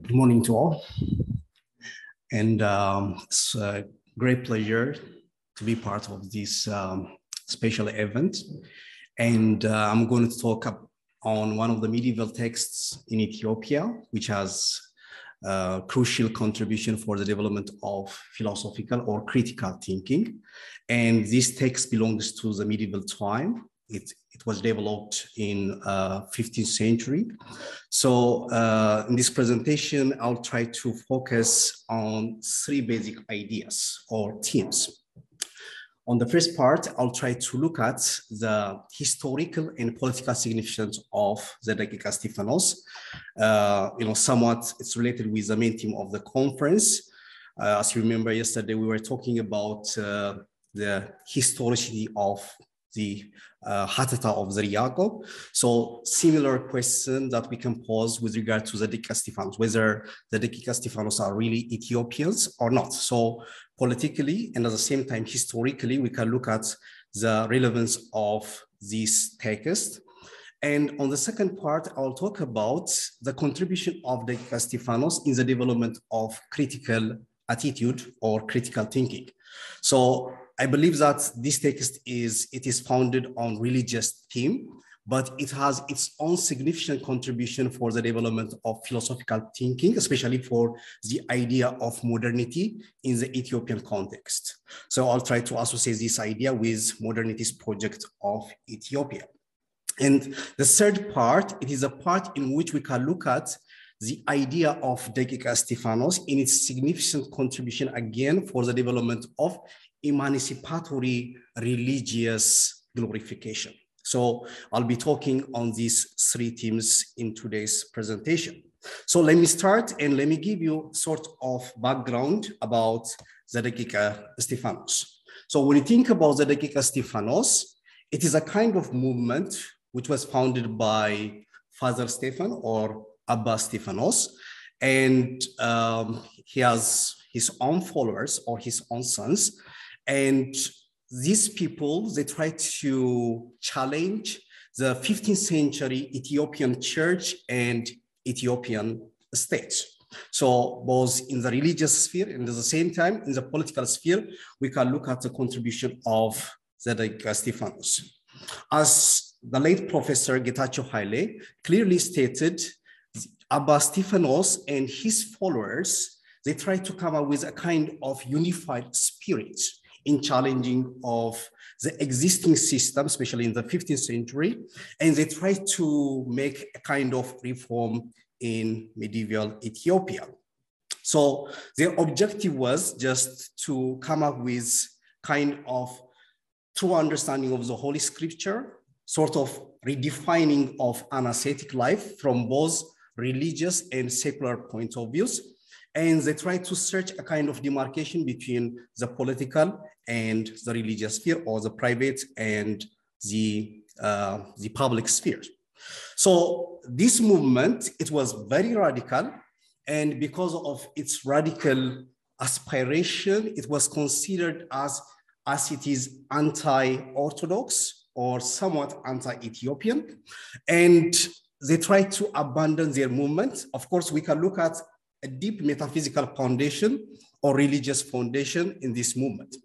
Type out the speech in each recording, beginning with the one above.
Good morning to all. And um, it's a great pleasure to be part of this um, special event. And uh, I'm going to talk on one of the medieval texts in Ethiopia, which has a crucial contribution for the development of philosophical or critical thinking. And this text belongs to the medieval time. It, it was developed in uh, 15th century. So uh, in this presentation, I'll try to focus on three basic ideas or themes. On the first part, I'll try to look at the historical and political significance of Daqiqa Stephanos. Uh, you know, somewhat it's related with the main theme of the conference. Uh, as you remember yesterday, we were talking about uh, the historicity of the uh, Hatata of Zera Yacob. So similar question that we can pose with regard to the Daqiqa Stephanos, whether the Daqiqa Stephanos are really Ethiopians or not. So politically and at the same time historically, we can look at the relevance of this text. And on the second part, I'll talk about the contribution of the Stephanos in the development of critical attitude or critical thinking. So I believe that this text is, it is founded on religious theme, but it has its own significant contribution for the development of philosophical thinking, especially for the idea of modernity in the Ethiopian context. So I'll try to associate this idea with modernity's project of Ethiopia. And the third part, it is a part in which we can look at the idea of Daqiqa Stephanos in its significant contribution again for the development of emancipatory religious glorification. So I'll be talking on these three themes in today's presentation. So let me start and let me give you sort of background about Daqiqa Stephanos. So when you think about Daqiqa Stephanos, it is a kind of movement which was founded by Father Stephan or Abba Stephanos, and um, he has his own followers or his own sons and these people, they try to challenge the 15th century Ethiopian church and Ethiopian state. So both in the religious sphere and at the same time in the political sphere, we can look at the contribution of Daqiqa Stephanos. As the late professor Getachew Haile clearly stated, Abba Stephanos and his followers, they try to come up with a kind of unified spirit in challenging of the existing system, especially in the 15th century, and they try to make a kind of reform in medieval Ethiopia. So their objective was just to come up with kind of true understanding of the Holy Scripture, sort of redefining of an ascetic life from both religious and secular point of views, and they try to search a kind of demarcation between the political and the religious sphere or the private and the, uh, the public sphere. So this movement, it was very radical and because of its radical aspiration, it was considered as, as it is anti-Orthodox or somewhat anti-Ethiopian. And they tried to abandon their movement. Of course, we can look at a deep metaphysical foundation or religious foundation in this movement.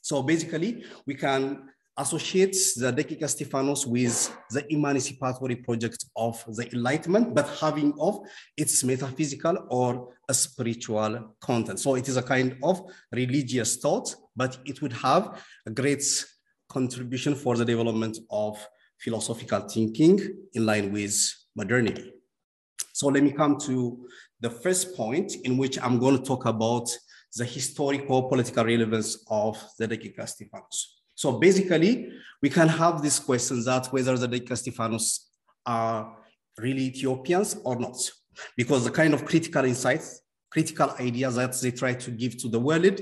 So basically, we can associate the Daqiqa Stephanos with the emancipatory project of the Enlightenment, but having of its metaphysical or a spiritual content. So it is a kind of religious thought, but it would have a great contribution for the development of philosophical thinking in line with modernity. So let me come to the first point in which I'm going to talk about the historical political relevance of the Daqiqa Stephanos. So basically, we can have this question that whether the Daqiqa Stephanos are really Ethiopians or not, because the kind of critical insights, critical ideas that they try to give to the world,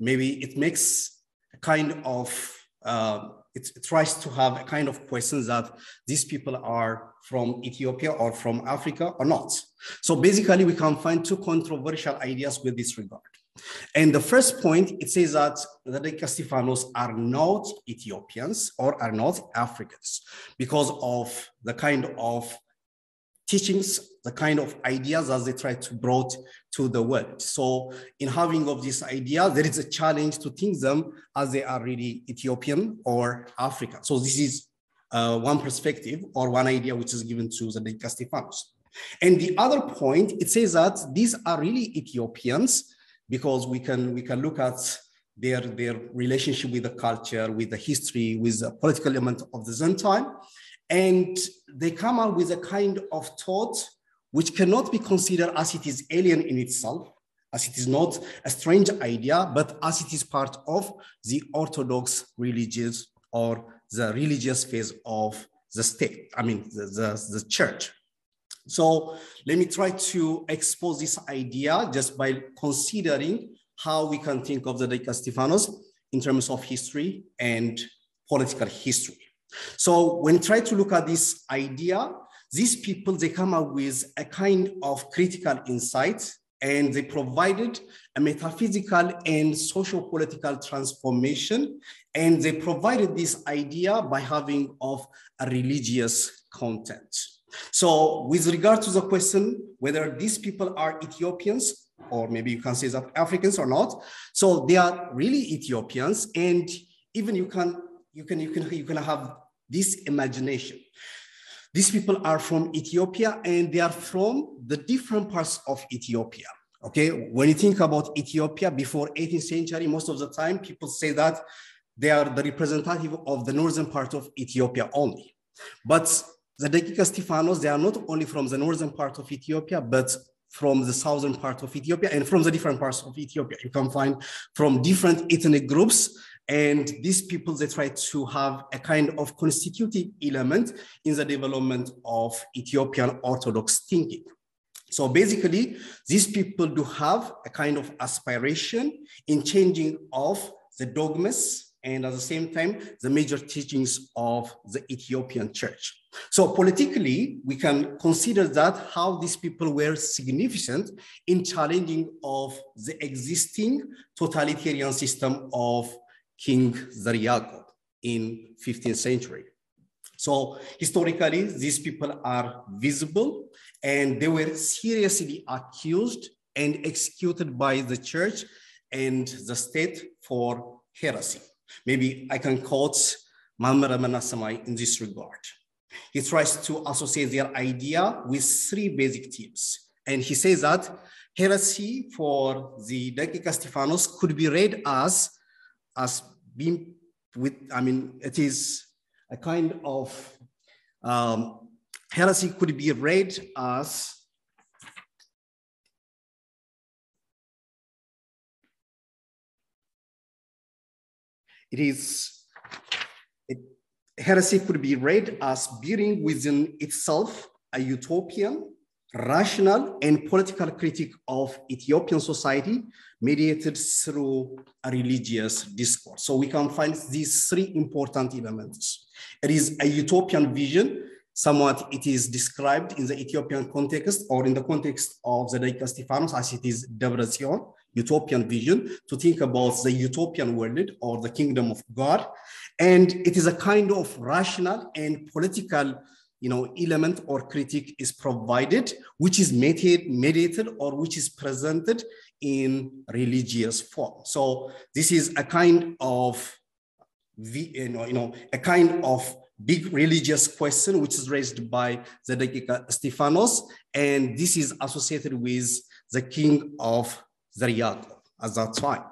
maybe it makes a kind of uh, it, tries to have a kind of questions that these people are from Ethiopia or from Africa or not. So basically, we can find two controversial ideas with this regard. And the first point, it says that the Stephanos are not Ethiopians or are not Africans because of the kind of teachings, the kind of ideas as they try to brought to the world. So in having of this idea, there is a challenge to think them as they are really Ethiopian or African. So this is uh, one perspective or one idea which is given to the Dekiqa Stephanos. And the other point, it says that these are really Ethiopians because we can, we can look at their, their relationship with the culture, with the history, with the political element of the Zen time. And they come out with a kind of thought which cannot be considered as it is alien in itself, as it is not a strange idea, but as it is part of the Orthodox religious or the religious phase of the state, I mean, the, the, the church. So let me try to expose this idea just by considering how we can think of the Dekiqa Stephanos in terms of history and political history. So when try to look at this idea, these people, they come up with a kind of critical insight and they provided a metaphysical and social political transformation. And they provided this idea by having of a religious content. So with regard to the question whether these people are Ethiopians, or maybe you can say that Africans or not, so they are really Ethiopians, and even you can you can you can you can have this imagination. These people are from Ethiopia and they are from the different parts of Ethiopia. Okay, when you think about Ethiopia before 18th century, most of the time people say that they are the representative of the northern part of Ethiopia only. But the Dekiqa Stephanos, they are not only from the northern part of Ethiopia, but from the southern part of Ethiopia and from the different parts of Ethiopia. You can find from different ethnic groups and these people, they try to have a kind of constitutive element in the development of Ethiopian Orthodox thinking. So basically, these people do have a kind of aspiration in changing of the dogmas and at the same time, the major teachings of the Ethiopian church. So politically, we can consider that how these people were significant in challenging of the existing totalitarian system of King Zara Yaqob in 15th century. So historically, these people are visible and they were seriously accused and executed by the church and the state for heresy. Maybe I can quote Maimire Mennasemay in this regard. He tries to associate their idea with three basic themes. And he says that heresy for the Dekiqa Stephanos could be read as, as being with, I mean, it is a kind of um, heresy could be read as it is it, heresy could be read as bearing within itself a utopian rational and political critique of Ethiopian society mediated through a religious discourse. So we can find these three important elements. It is a utopian vision, somewhat it is described in the Ethiopian context or in the context of the Dekiqa Stephanos as it is Debrecen, utopian vision, to think about the utopian world or the kingdom of God. And it is a kind of rational and political you know, element or critique is provided, which is mediated, or which is presented in religious form. So this is a kind of, you know, you know, a kind of big religious question which is raised by the Dekiqa Stephanos, and this is associated with the king of Zara Yaqob at that time.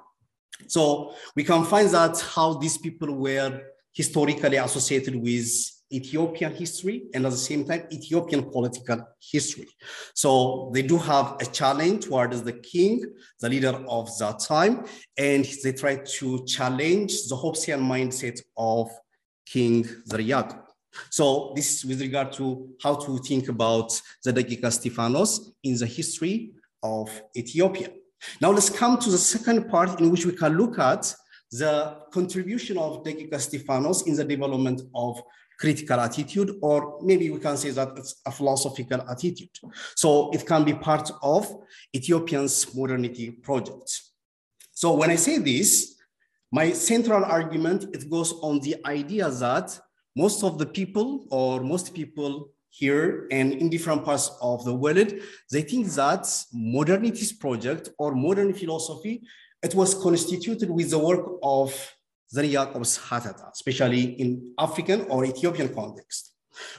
So we can find that how these people were historically associated with Ethiopian history and at the same time Ethiopian political history. So they do have a challenge towards the king, the leader of that time, and they try to challenge the Hobbesian mindset of King Zara Yaqob. So this is with regard to how to think about the Dekiqa Stephanos in the history of Ethiopia. Now let's come to the second part in which we can look at the contribution of Dekiqa Stephanos in the development of critical attitude, or maybe we can say that it's a philosophical attitude. So it can be part of Ethiopian's modernity project. So when I say this, my central argument, it goes on the idea that most of the people or most people here and in different parts of the world, they think that modernity's project or modern philosophy, it was constituted with the work of Zera Yacob's Hatata, especially in African or Ethiopian context.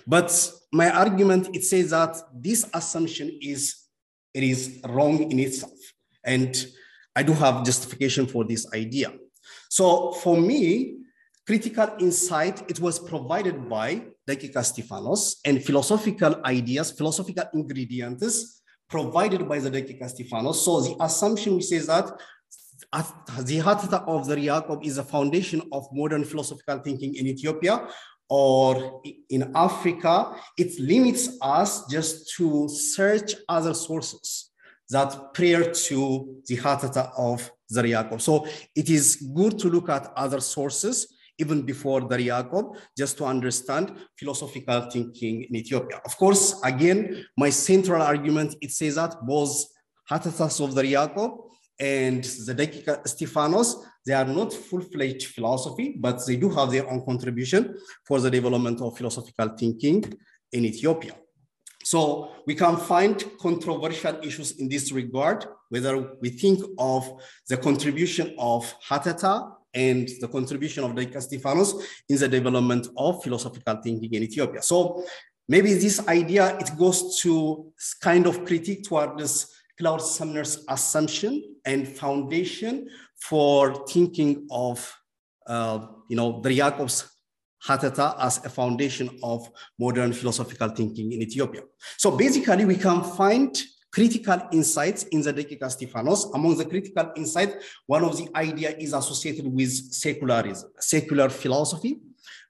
But my argument, it says that this assumption is, it is wrong in itself. And I do have justification for this idea. So for me, critical insight, it was provided by Dekika Stephanos and philosophical ideas, philosophical ingredients provided by the Dekika Stephanos. So the assumption we say that the Hatata of Zera Yacob is a foundation of modern philosophical thinking in Ethiopia or in Africa, it limits us just to search other sources that prior to the Hatata of Zera Yacob. So it is good to look at other sources even before Zera Yacob, just to understand philosophical thinking in Ethiopia. Of course, again, my central argument, it says that both Hatatas of Zera Yacob and the Dekika Stephanos, they are not full-fledged philosophy, but they do have their own contribution for the development of philosophical thinking in Ethiopia. So we can find controversial issues in this regard, whether we think of the contribution of Hatata and the contribution of Dekika Stephanos in the development of philosophical thinking in Ethiopia. So maybe this idea, it goes to kind of critique toward Claude Sumner's assumption and foundation for thinking of, uh, you know, Jacob's Hatata as a foundation of modern philosophical thinking in Ethiopia. So basically we can find critical insights in the Dekika Stephanos. Among the critical insights, one of the idea is associated with secularism, secular philosophy.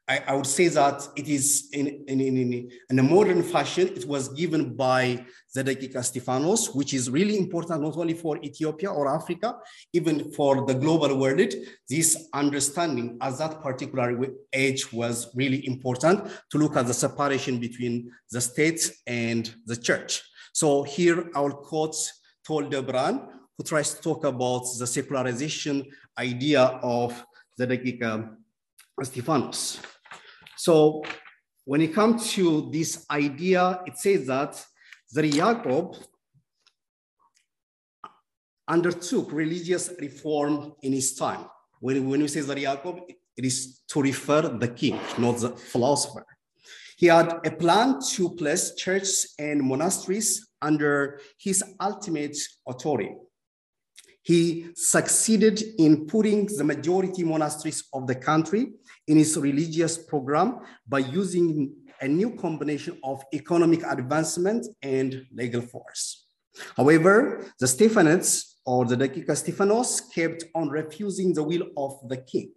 I, I would say that it is in, in, in, in, a modern fashion, it was given by the Dekika Stephanos, which is really important not only for Ethiopia or Africa, even for the global world. This understanding at that particular age was really important to look at the separation between the state and the church. So here our quote Tewolde Birhan, who tries to talk about the secularization idea of the Stephanos. So when it comes to this idea, it says that Zara Yaqob undertook religious reform in his time. When, when we say Zara Yaqob, it is to refer the king, not the philosopher. He had a plan to place churches and monasteries under his ultimate authority. He succeeded in putting the majority monasteries of the country in his religious program by using a new combination of economic advancement and legal force. However, the Stephanites or the Dekika Stephanos kept on refusing the will of the king.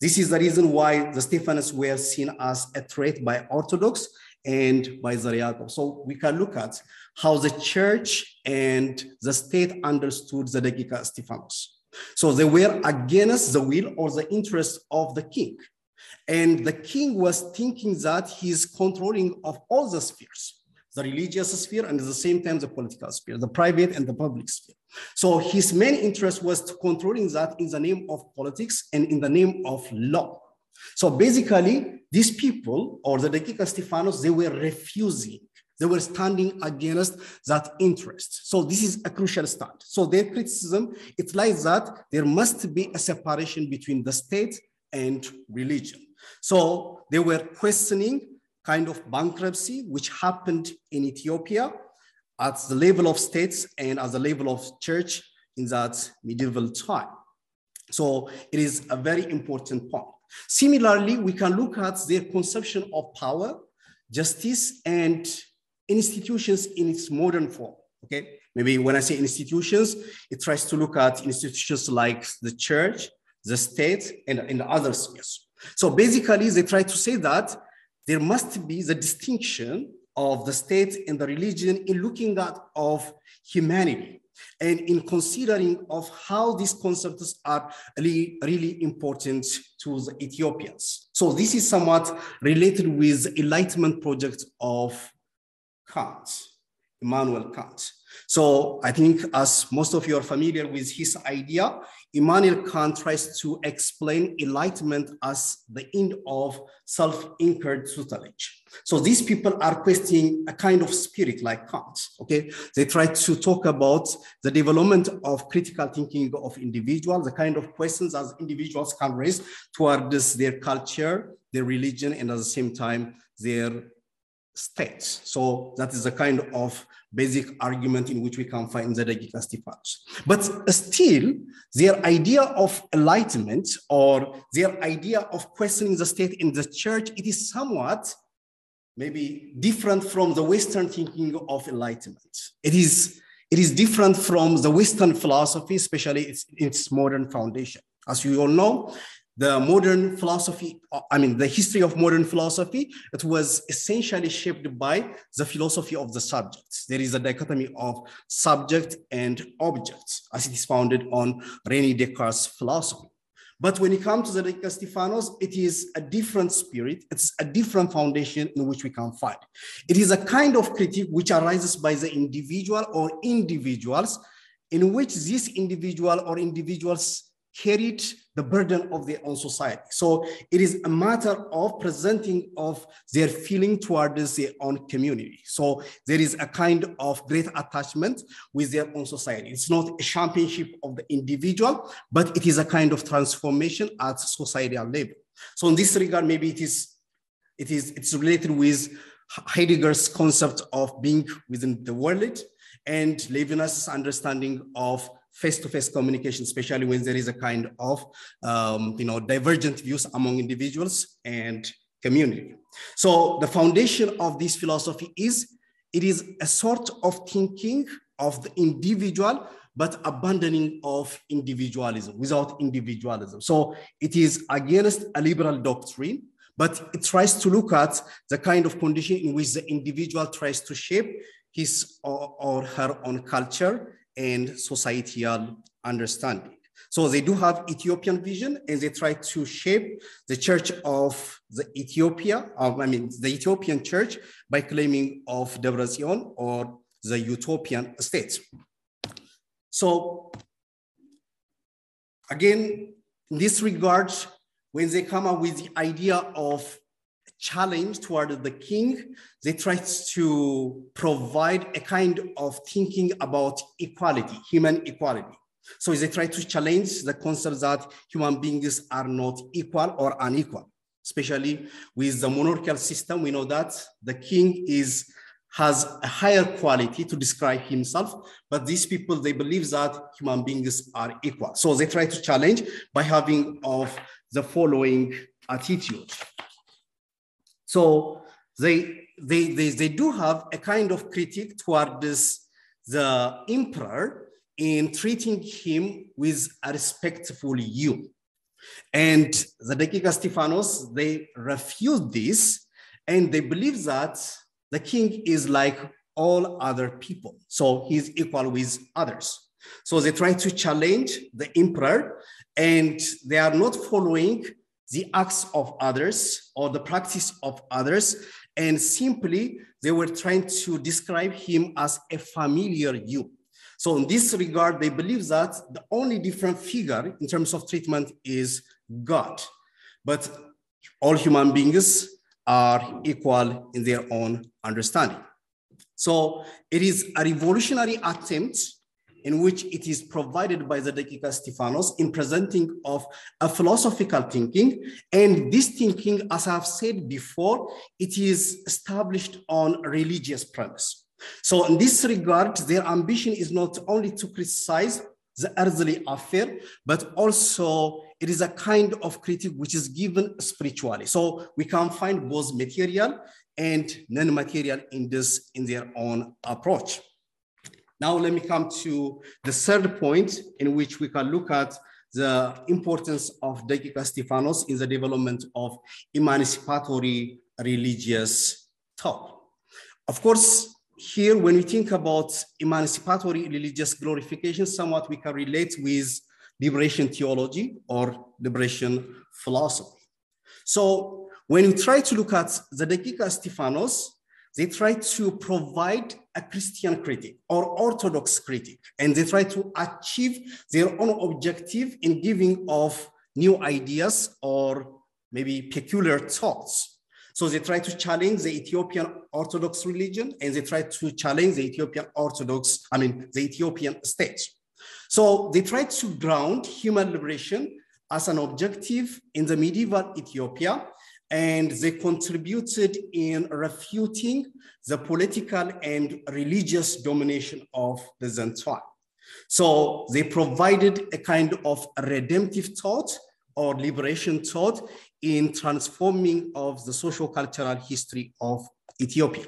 This is the reason why the Stephanites were seen as a threat by Orthodox and by Zara Yaqob. So we can look at how the church and the state understood the Dekika Stephanos. So they were against the will or the interest of the king. And the king was thinking that he's controlling of all the spheres, the religious sphere and at the same time the political sphere, the private and the public sphere. So his main interest was controlling that in the name of politics and in the name of law. So basically, these people or the Dekika Stephanos, they were refusing they were standing against that interest. So this is a crucial stand. So their criticism, it lies that there must be a separation between the state and religion. So they were questioning kind of bankruptcy, which happened in Ethiopia at the level of states and at the level of church in that medieval time. So it is a very important point. Similarly, we can look at their conception of power, justice, and institutions in its modern form. Okay, maybe when I say institutions, it tries to look at institutions like the church, the state, and, and other spheres. So basically, they try to say that there must be the distinction of the state and the religion in looking at of humanity and in considering of how these concepts are really, really important to the Ethiopians. So this is somewhat related with Enlightenment project of Kant, Immanuel Kant. So I think as most of you are familiar with his idea, Immanuel Kant tries to explain enlightenment as the end of self-incurred tutelage. So these people are questioning a kind of spirit like Kant, okay? They try to talk about the development of critical thinking of individuals, the kind of questions as individuals can raise towards their culture, their religion, and at the same time, their states. So that is a kind of basic argument in which we can find the Stephanos. But still, their idea of enlightenment or their idea of questioning the state in the church, it is somewhat maybe different from the Western thinking of enlightenment. It is, it is different from the Western philosophy, especially its, its modern foundation. As you all know, the modern philosophy, uh, I mean, the history of modern philosophy, it was essentially shaped by the philosophy of the subjects. There is a dichotomy of subject and object, as it is founded on Rene Descartes' philosophy. But when it comes to the Stephanos, it is a different spirit. It's a different foundation in which we can find. It is a kind of critique which arises by the individual or individuals in which this individual or individuals carried the burden of their own society. So it is a matter of presenting of their feeling towards their own community. So there is a kind of great attachment with their own society. It's not a championship of the individual, but it is a kind of transformation at societal level. So in this regard, maybe it is, it is, it's related with Heidegger's concept of being within the world and Levinas's understanding of face-to-face communication, especially when there is a kind of, um, you know, divergent views among individuals and community. So the foundation of this philosophy is, it is a sort of thinking of the individual, but abandoning of individualism, without individualism. So it is against a liberal doctrine, but it tries to look at the kind of condition in which the individual tries to shape his or, or her own culture and societal understanding. So they do have Ethiopian vision and they try to shape the church of the Ethiopia, I mean, the Ethiopian church by claiming of Debrecen or the utopian state. So again, in this regard, when they come up with the idea of challenge toward the king, they try to provide a kind of thinking about equality, human equality. So they try to challenge the concept that human beings are not equal or unequal, especially with the monarchical system. We know that the king is has a higher quality to describe himself, but these people, they believe that human beings are equal. So they try to challenge by having of the following attitude. So they, they, they, they do have a kind of critique towards the emperor in treating him with a respectful you. And the Daqiqa Stephanos, they refuse this and they believe that the king is like all other people. So he's equal with others. So they try to challenge the emperor and they are not following the acts of others or the practice of others. And simply, they were trying to describe him as a familiar you. So in this regard, they believe that the only different figure in terms of treatment is God. But all human beings are equal in their own understanding. So it is a revolutionary attempt in which it is provided by the Daqiqa Stephanos in presenting of a philosophical thinking. And this thinking, as I've said before, it is established on religious premise. So in this regard, their ambition is not only to criticize the earthly affair, but also it is a kind of critique which is given spiritually. So we can find both material and non-material in this in their own approach. Now let me come to the third point in which we can look at the importance of Daqiqa Stephanos in the development of emancipatory religious thought. Of course, here when we think about emancipatory religious glorification, somewhat we can relate with liberation theology or liberation philosophy. So when we try to look at the Daqiqa Stephanos, they try to provide a Christian critic or Orthodox critic, and they try to achieve their own objective in giving of new ideas or maybe peculiar thoughts. So they try to challenge the Ethiopian Orthodox religion and they try to challenge the Ethiopian Orthodox, I mean, the Ethiopian state. So they try to ground human liberation as an objective in the medieval Ethiopia and they contributed in refuting the political and religious domination of the Zentwan. So they provided a kind of redemptive thought or liberation thought in transforming of the social cultural history of Ethiopia.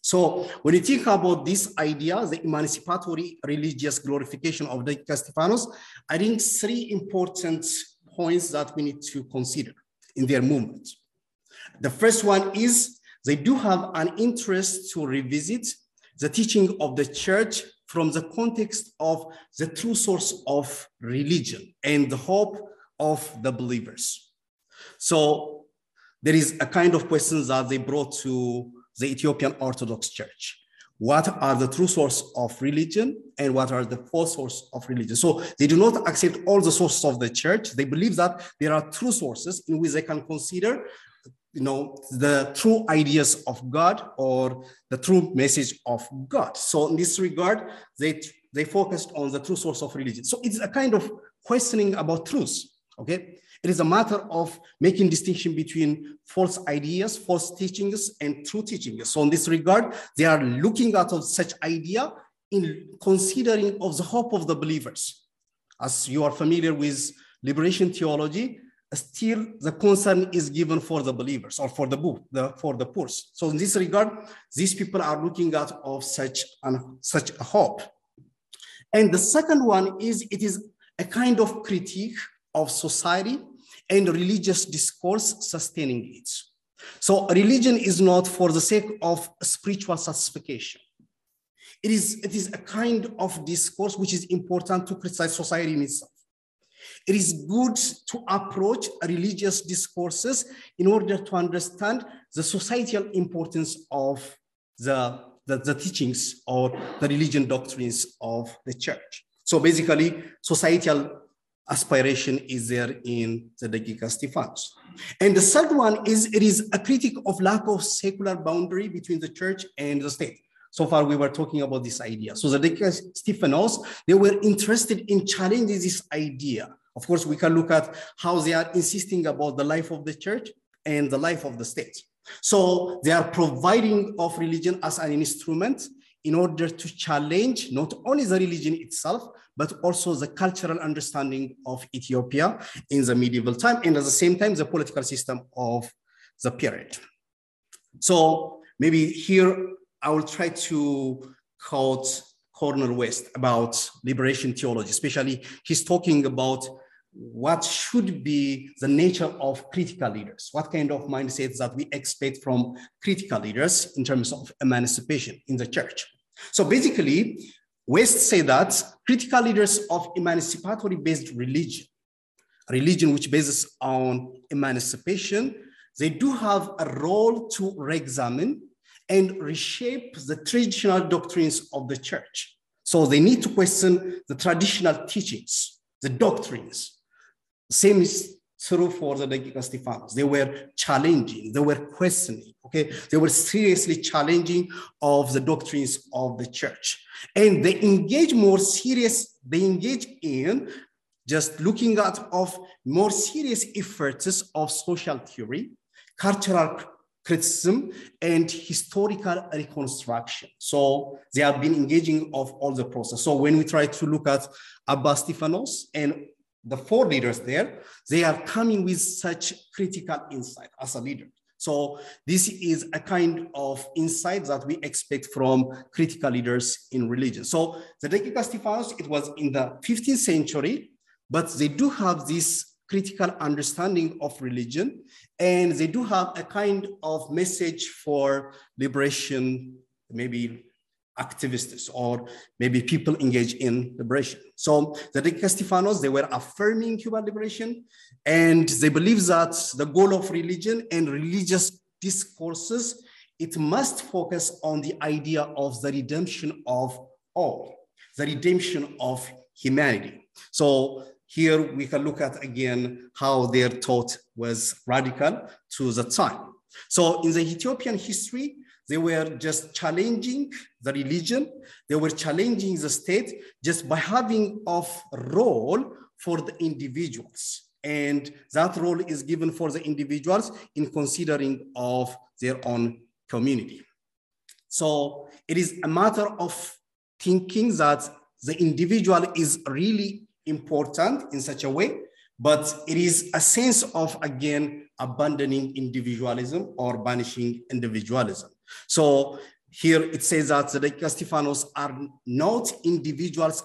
So when you think about this idea, the emancipatory religious glorification of the Stephanos, I think three important points that we need to consider in their movement. The first one is they do have an interest to revisit the teaching of the church from the context of the true source of religion and the hope of the believers. So there is a kind of questions that they brought to the Ethiopian Orthodox Church. What are the true source of religion and what are the false source of religion? So they do not accept all the sources of the church. They believe that there are true sources in which they can consider you know the true ideas of god or the true message of god so in this regard they they focused on the true source of religion so it's a kind of questioning about truth okay it is a matter of making distinction between false ideas false teachings and true teachings so in this regard they are looking at such idea in considering of the hope of the believers as you are familiar with liberation theology still the concern is given for the believers or for the the, for the poor. So in this regard, these people are looking at of such an, such a hope. And the second one is it is a kind of critique of society and religious discourse sustaining it. So religion is not for the sake of spiritual satisfaction. It is, it is a kind of discourse which is important to criticize society in itself. It is good to approach religious discourses in order to understand the societal importance of the, the, the teachings or the religion doctrines of the church. So basically, societal aspiration is there in the Dagiga Stephanos. And the third one is it is a critique of lack of secular boundary between the church and the state. So far, we were talking about this idea. So the Dagiga Stephanos, they were interested in challenging this idea of course, we can look at how they are insisting about the life of the church and the life of the state. So they are providing of religion as an instrument in order to challenge not only the religion itself, but also the cultural understanding of Ethiopia in the medieval time, and at the same time, the political system of the period. So maybe here I will try to quote Cornel West about liberation theology, especially he's talking about what should be the nature of critical leaders? What kind of mindsets that we expect from critical leaders in terms of emancipation in the church? So basically, West say that critical leaders of emancipatory based religion, religion which bases on emancipation, they do have a role to re-examine and reshape the traditional doctrines of the church. So they need to question the traditional teachings, the doctrines, same is true for the Stephanos. They were challenging, they were questioning, okay? They were seriously challenging of the doctrines of the church. And they engage more serious, they engage in just looking at of more serious efforts of social theory, cultural criticism, and historical reconstruction. So they have been engaging of all the process. So when we try to look at Abba and the four leaders there, they are coming with such critical insight as a leader. So this is a kind of insight that we expect from critical leaders in religion. So the Dagiga Stephanos, it was in the 15th century, but they do have this critical understanding of religion, and they do have a kind of message for liberation, maybe activists or maybe people engaged in liberation. So the Dagiga Stephanos, they were affirming Cuban liberation and they believe that the goal of religion and religious discourses it must focus on the idea of the redemption of all, the redemption of humanity. So here we can look at again how their thought was radical to the time. So in the Ethiopian history, they were just challenging the religion. They were challenging the state just by having of role for the individuals. And that role is given for the individuals in considering of their own community. So it is a matter of thinking that the individual is really important in such a way, but it is a sense of, again, abandoning individualism or banishing individualism. So here it says that the Stephanos are not individuals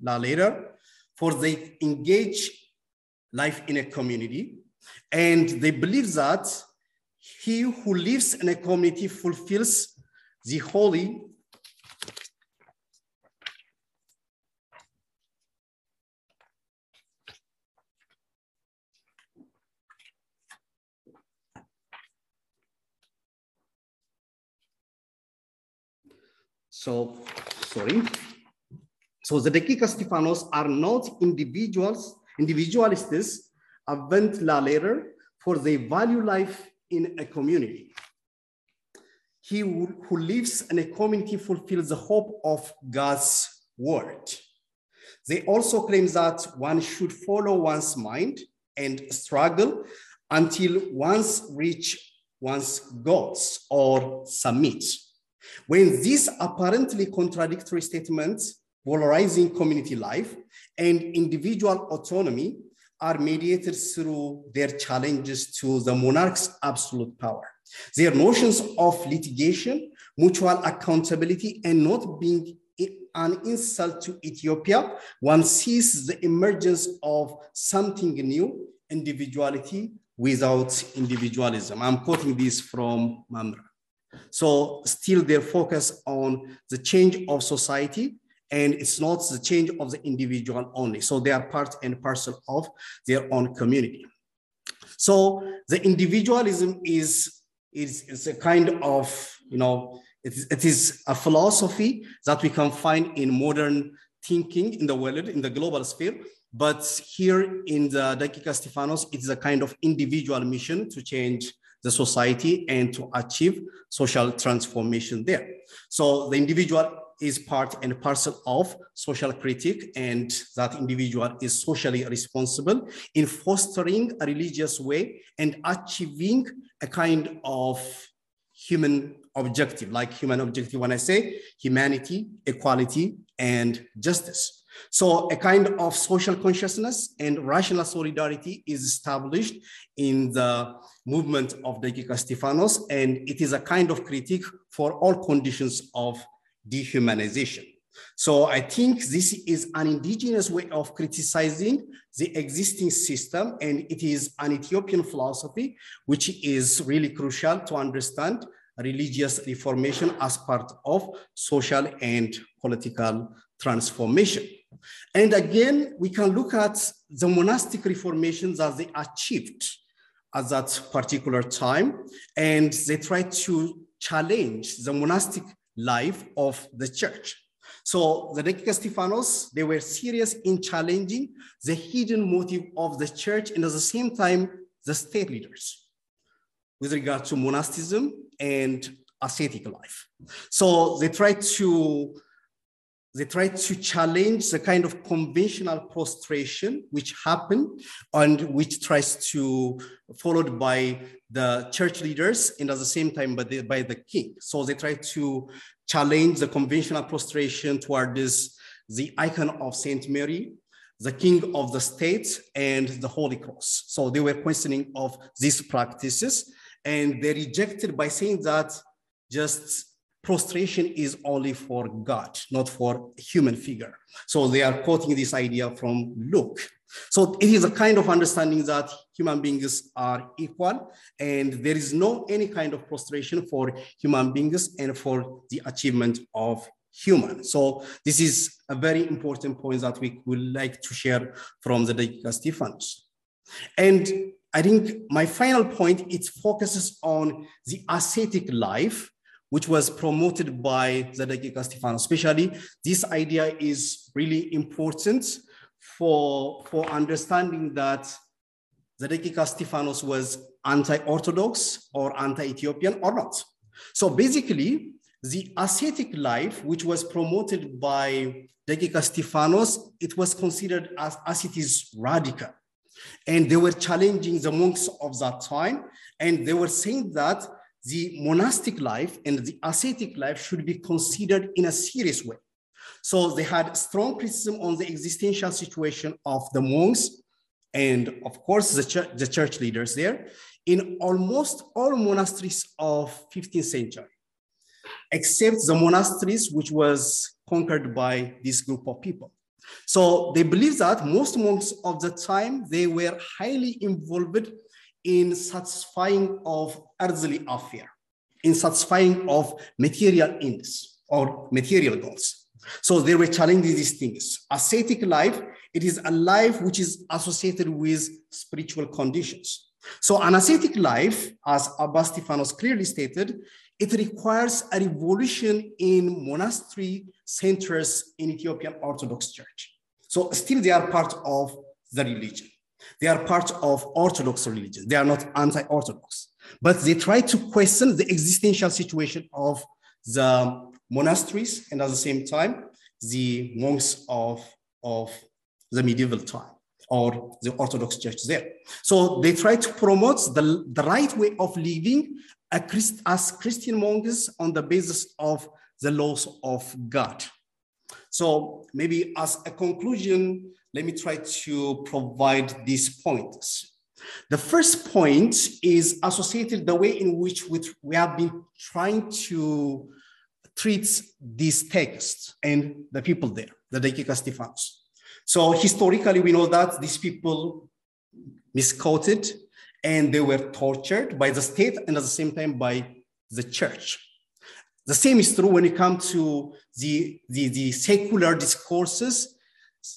la lettre, for they engage life in a community. And they believe that he who lives in a community fulfills the holy So, sorry. So the Dakika Stephanos are not individuals, individualists, avant la lettre, for they value life in a community. He who, who lives in a community fulfills the hope of God's word. They also claim that one should follow one's mind and struggle until one's reach one's goals or submit. When these apparently contradictory statements, polarizing community life and individual autonomy are mediated through their challenges to the monarch's absolute power. Their notions of litigation, mutual accountability, and not being an insult to Ethiopia, one sees the emergence of something new, individuality without individualism. I'm quoting this from Maimire. So still their focus on the change of society and it's not the change of the individual only. So they are part and parcel of their own community. So the individualism is, is, is a kind of, you know, it is, it is a philosophy that we can find in modern thinking in the world, in the global sphere. But here in the Dakika Stephanos, it's a kind of individual mission to change the society and to achieve social transformation there. So the individual is part and parcel of social critique and that individual is socially responsible in fostering a religious way and achieving a kind of human objective, like human objective when I say humanity, equality, and justice. So a kind of social consciousness and rational solidarity is established in the movement of the Gika Stephanos, and it is a kind of critique for all conditions of dehumanization. So I think this is an indigenous way of criticizing the existing system, and it is an Ethiopian philosophy, which is really crucial to understand religious reformation as part of social and political transformation. And again, we can look at the monastic reformations that they achieved at that particular time, and they try to challenge the monastic life of the church. So the Dakika Stephanos, they were serious in challenging the hidden motive of the church and at the same time, the state leaders with regard to monasticism and ascetic life. So they tried to they tried to challenge the kind of conventional prostration which happened and which tries to followed by the church leaders and at the same time by the, by the king. So they tried to challenge the conventional prostration toward this, the icon of Saint Mary, the king of the state and the Holy Cross. So they were questioning of these practices and they rejected by saying that just prostration is only for God, not for human figure. So they are quoting this idea from Luke. So it is a kind of understanding that human beings are equal and there is no any kind of prostration for human beings and for the achievement of human. So this is a very important point that we would like to share from the Dakika Stephanos. And I think my final point, it focuses on the ascetic life, which was promoted by Zedekiah Stephanos. Especially, this idea is really important for, for understanding that Zedekiah Stephanos was anti-Orthodox or anti-Ethiopian or not. So basically, the ascetic life, which was promoted by Zedekiah Stephanos, it was considered as, as it is radical. And they were challenging the monks of that time. And they were saying that the monastic life and the ascetic life should be considered in a serious way. So they had strong criticism on the existential situation of the monks and of course the church, the church leaders there in almost all monasteries of 15th century, except the monasteries which was conquered by this group of people. So they believe that most monks of the time, they were highly involved in satisfying of earthly affair, in satisfying of material ends or material goals. So they were challenging these things. Ascetic life, it is a life which is associated with spiritual conditions. So an ascetic life, as Abba Stephanos clearly stated, it requires a revolution in monastery centers in Ethiopian Orthodox Church. So still they are part of the religion. They are part of Orthodox religion. They are not anti-Orthodox, but they try to question the existential situation of the monasteries and at the same time, the monks of, of the medieval time or the Orthodox Church there. So they try to promote the, the right way of living Christ, as Christian monks on the basis of the laws of God. So maybe as a conclusion, let me try to provide these points. The first point is associated the way in which we have been trying to treat this text and the people there, the Zedekiah Stephanos. So historically, we know that these people misquoted and they were tortured by the state and at the same time by the church. The same is true when it comes to the, the, the secular discourses,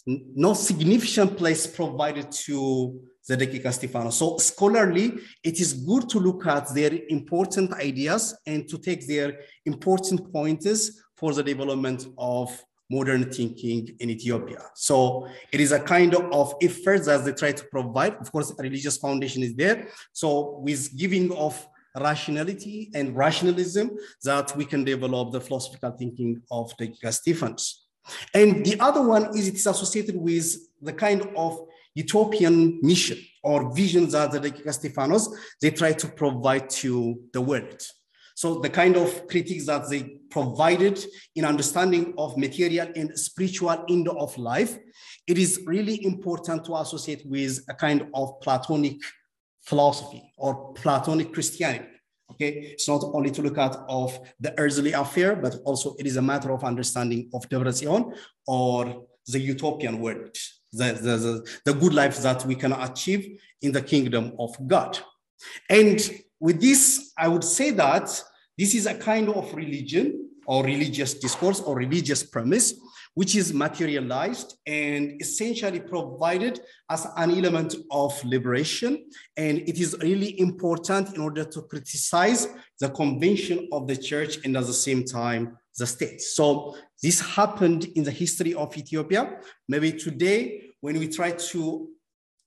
no significant place provided to Zedekiah Stephanos. So scholarly, it is good to look at their important ideas and to take their important pointers for the development of modern thinking in Ethiopia. So it is a kind of effort that they try to provide. Of course, a religious foundation is there. So with giving of rationality and rationalism that we can develop the philosophical thinking of the Stephanos. And the other one is it is associated with the kind of utopian mission or vision that the Stephanos, they try to provide to the world. So the kind of critiques that they provided in understanding of material and spiritual end of life, it is really important to associate with a kind of Platonic philosophy or Platonic Christianity. Okay, it's not only to look at of the earthly affair, but also it is a matter of understanding of Debrasion or the utopian world, the, the, the, the good life that we can achieve in the kingdom of God. And with this, I would say that this is a kind of religion or religious discourse or religious premise, which is materialized and essentially provided as an element of liberation. And it is really important in order to criticize the convention of the church and at the same time, the state. So this happened in the history of Ethiopia. Maybe today, when we try to,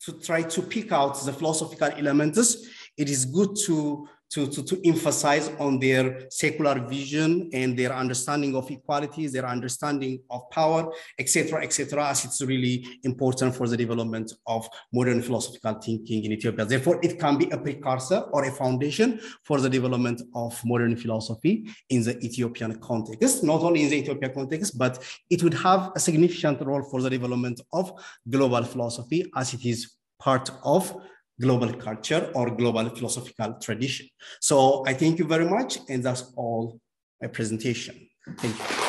to try to pick out the philosophical elements, it is good to to, to, to emphasize on their secular vision and their understanding of equalities, their understanding of power, etc., etc., as it's really important for the development of modern philosophical thinking in Ethiopia. Therefore, it can be a precursor or a foundation for the development of modern philosophy in the Ethiopian context, not only in the Ethiopian context, but it would have a significant role for the development of global philosophy as it is part of global culture or global philosophical tradition. So I thank you very much. And that's all my presentation. Thank you.